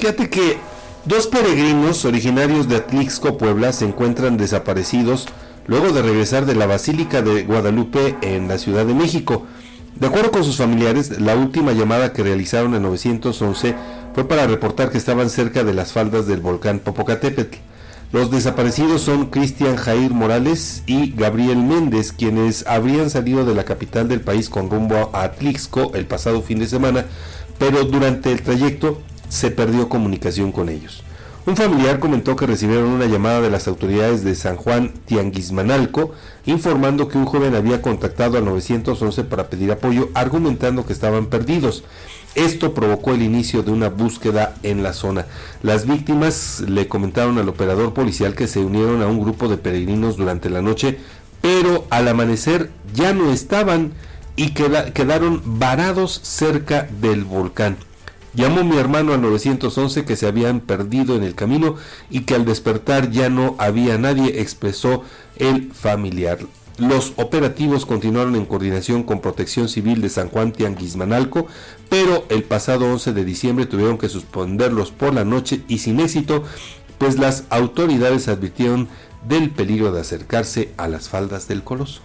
Fíjate que dos peregrinos originarios de Atlixco, Puebla, se encuentran desaparecidos luego de regresar de la Basílica de Guadalupe en la Ciudad de México. De acuerdo con sus familiares, la última llamada que realizaron en 911 fue para reportar que estaban cerca de las faldas del volcán Popocatépetl. Los desaparecidos son Cristian Jair Morales y Gabriel Méndez, quienes habrían salido de la capital del país con rumbo a Atlixco el pasado fin de semana, pero durante el trayecto se perdió comunicación con ellos. Un familiar comentó que recibieron una llamada de las autoridades de San Juan Tianguismanalco informando que un joven había contactado al 911 para pedir apoyo, argumentando que estaban perdidos. Esto provocó el inicio de una búsqueda en la zona. Las víctimas le comentaron al operador policial que se unieron a un grupo de peregrinos durante la noche, pero al amanecer ya no estaban y quedaron varados cerca del volcán. Llamó mi hermano al 911 que se habían perdido en el camino y que al despertar ya no había nadie, expresó el familiar. Los operativos continuaron en coordinación con Protección Civil de San Juan Tianguismanalco, pero el pasado 11 de diciembre tuvieron que suspenderlos por la noche y sin éxito, pues las autoridades advirtieron del peligro de acercarse a las faldas del Coloso.